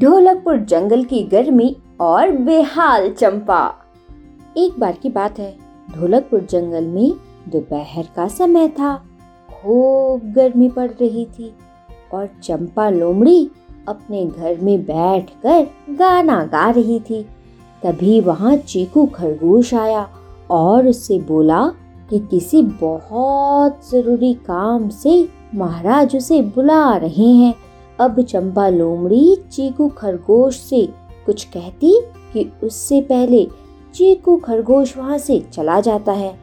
ढोलकपुर जंगल की गर्मी और बेहाल चंपा। एक बार की बात है, ढोलकपुर जंगल में दोपहर का समय था। खूब गर्मी पड़ रही थी और चंपा लोमड़ी अपने घर में बैठकर गाना गा रही थी। तभी वहाँ चीकू खरगोश आया और उससे बोला कि किसी बहुत ज़रूरी काम से महाराज उसे बुला रहे हैं। अब चंपा लोमड़ी चीकू खरगोश से कुछ कहती कि उससे पहले चीकू खरगोश वहाँ से चला जाता है।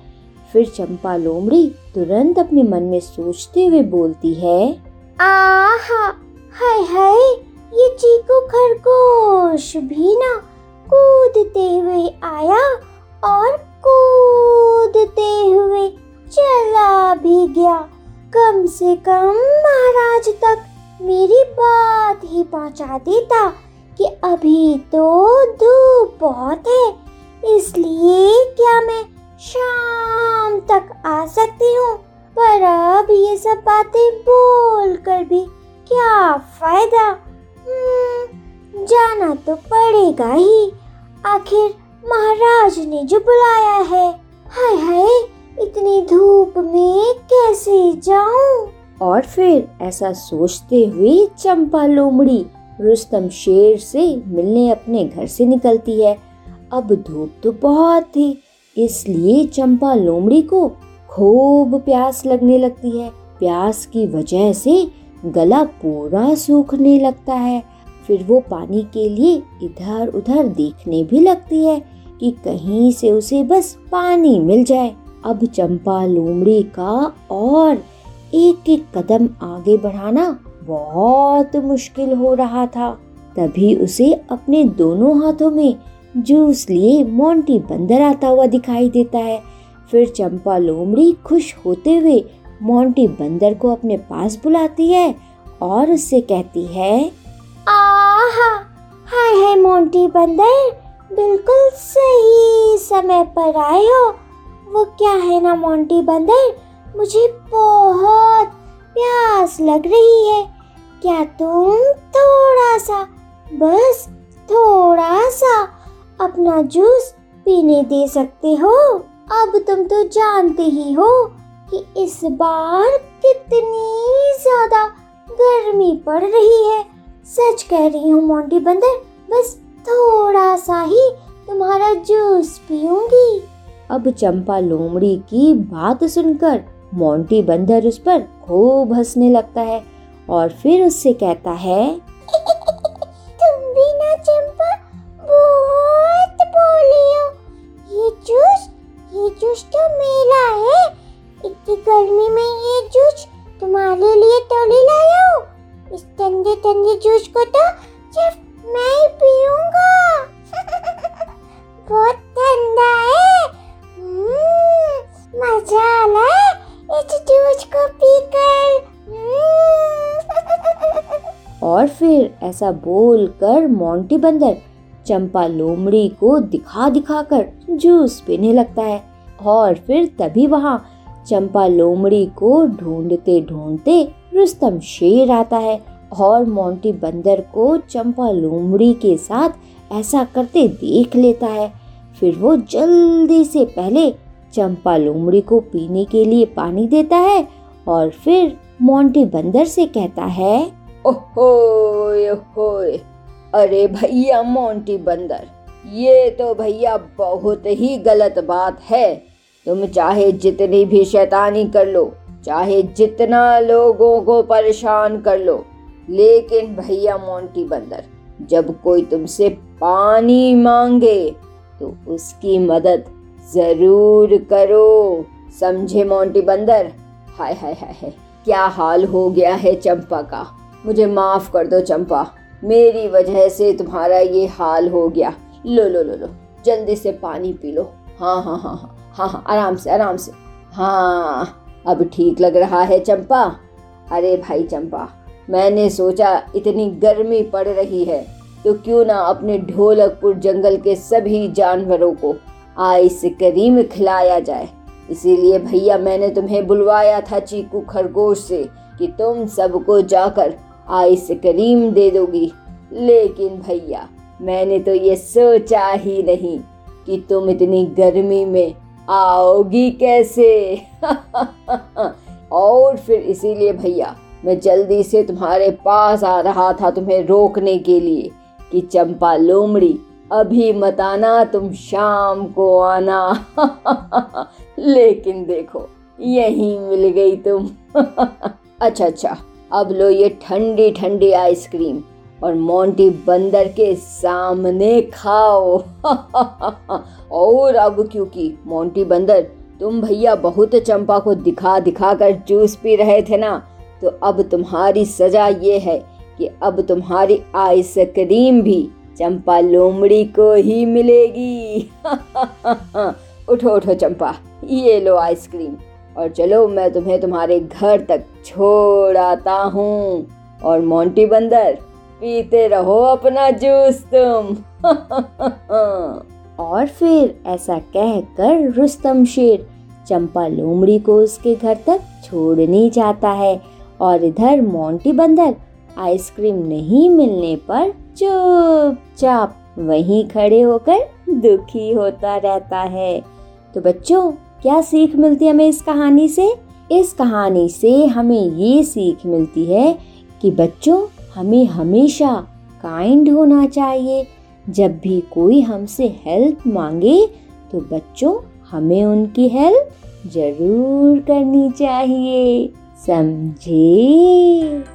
फिर चंपा लोमड़ी तुरंत अपने मन में सोचते हुए बोलती है, आहा, हाय हाय, ये चीकू खरगोश भी ना कूदते हुए आया और कूदते हुए चला भी गया। कम से कम महाराज तक मेरी बात ही पहुँचा देता कि अभी तो धूप बहुत है इसलिए क्या मैं शाम तक आ सकती हूँ? पर अब ये सब बातें बोल कर भी क्या फ़ायदा? हम्म, जाना तो पड़ेगा ही। आखिर महाराज ने जो बुलाया है हाय हाय इतनी धूप में कैसे जाऊँ? और फिर ऐसा सोचते हुए चंपा लोमड़ी रुस्तम शेर से मिलने अपने घर से निकलती है। अब धूप तो बहुत थी, इसलिए चंपा लोमड़ी को खूब प्यास लगने लगती है। प्यास की वजह से गला पूरा सूखने लगता है। फिर वो पानी के लिए इधर उधर देखने भी लगती है कि कहीं से उसे बस पानी मिल जाए। अब चंपा लोमड़ी का और एक एक कदम आगे बढ़ाना बहुत मुश्किल हो रहा था। तभी उसे अपने दोनों हाथों में जूस लिए मोंटी बंदर आता हुआ दिखाई देता है। फिर चंपा लोमड़ी खुश होते हुए मोंटी बंदर को अपने पास बुलाती है और उससे कहती है, आहा! हाय हाय मोंटी बंदर, बिल्कुल सही समय पर आए हो। वो क्या है ना मोंटी बंदर? मुझे बहुत प्यास लग रही है। क्या तुम थोड़ा सा बस थोड़ा सा अपना जूस पीने दे सकते हो? अब तुम तो जानते ही हो कि इस बार कितनी ज़्यादा गर्मी पड़ रही है। सच कह रही हूँ, मोंटी बंदर, बस थोड़ा सा ही तुम्हारा जूस पीऊँगी। अब चंपा लोमड़ी की बात सुनकर मोंटी बंदर उस पर खूब हंसने लगता है और फिर उससे कहता है तुम भी ना चंपा बहुत बोली हो। ये जूस ये जूस तो मेरा है। इतनी गर्मी में ये जूस तुम्हारे लिए तोड़ी लाया हूँ। इस ठंडे ठंडे जूस को तो सिर्फ़ मैं ही पीऊँगा। बहुत ठंडा है। हम्म, मज़ा आ रहा है। और फिर ऐसा बोलकर मोंटी बंदर चंपा लोमड़ी को दिखा दिखा कर जूस पीने लगता है। और फिर तभी वहाँ चंपा लोमड़ी को ढूंढते ढूंढते रुस्तम शेर आता है और मोंटी बंदर को चंपा लोमड़ी के साथ ऐसा करते देख लेता है। फिर वो जल्दी से पहले चंपा लोमड़ी को पीने के लिए पानी देता है और फिर मोंटी बंदर से कहता है ओहो ओहो अरे भैया मोंटी बंदर, ये तो भैया बहुत ही गलत बात है। तुम चाहे जितनी भी शैतानी कर लो, चाहे जितना लोगों को परेशान कर लो, लेकिन भैया मोंटी बंदर, जब कोई तुमसे पानी मांगे तो उसकी मदद ज़रूर करो। समझे, मोंटी बंदर? हाय हाय हाय हाय। क्या हाल हो गया है चंपा का? मुझे माफ़ कर दो चंपा। मेरी वजह से तुम्हारा ये हाल हो गया। लो लो लो लो। जल्दी से पानी पी लो। हाँ हाँ हाँ हाँ। हाँ हाँ आराम से आराम से। हाँ अब ठीक लग रहा है चंपा? अरे भाई चंपा, मैंने सोचा इतनी गर्मी पड़ रही है तो क्यों ना अपने ढोलकपुर जंगल के सभी जानवरों को आइस करीम खिलाया जाए। इसीलिए भैया, मैंने तुम्हें बुलवाया था चीकू खरगोश से कि तुम सबको जाकर आइस करीम दे दोगी। लेकिन भैया, मैंने तो ये सोचा ही नहीं कि तुम इतनी गर्मी में आओगी कैसे? और फिर इसीलिए भैया, मैं जल्दी से तुम्हारे पास आ रहा था तुम्हें रोकने के लिए कि चंपा लोमड़ी अभी मत आना, तुम शाम को आना। लेकिन देखो, यहीं मिल गई तुम। अच्छा अच्छा अब लो ये ठंडी ठंडी आइसक्रीम और मोंटी बंदर के सामने खाओ। और अब क्योंकि मोंटी बंदर, तुम भैया बहुत चंपा को दिखा दिखा कर जूस पी रहे थे ना तो अब तुम्हारी सजा ये है कि अब तुम्हारी आइसक्रीम भी चंपा लोमड़ी को ही मिलेगी। उठो उठो चंपा, ये लो आइसक्रीम। और चलो, मैं तुम्हें तुम्हारे घर तक छोड़ आता हूँ। और मोंटी बंदर, पीते रहो अपना जूस तुम। और फिर ऐसा कह कर रुस्तम शेर चंपा लोमड़ी को उसके घर तक छोड़ने जाता है। और इधर मोंटी बंदर आइसक्रीम नहीं मिलने पर चुपचाप वहीं खड़े होकर दुखी होता रहता है। तो बच्चों, क्या सीख मिलती है हमें इस कहानी से? इस कहानी से हमें ये सीख मिलती है कि बच्चों, हमें हमेशा काइंड होना चाहिए। जब भी कोई हमसे हेल्प मांगे तो बच्चों, हमें उनकी हेल्प ज़रूर करनी चाहिए। समझे?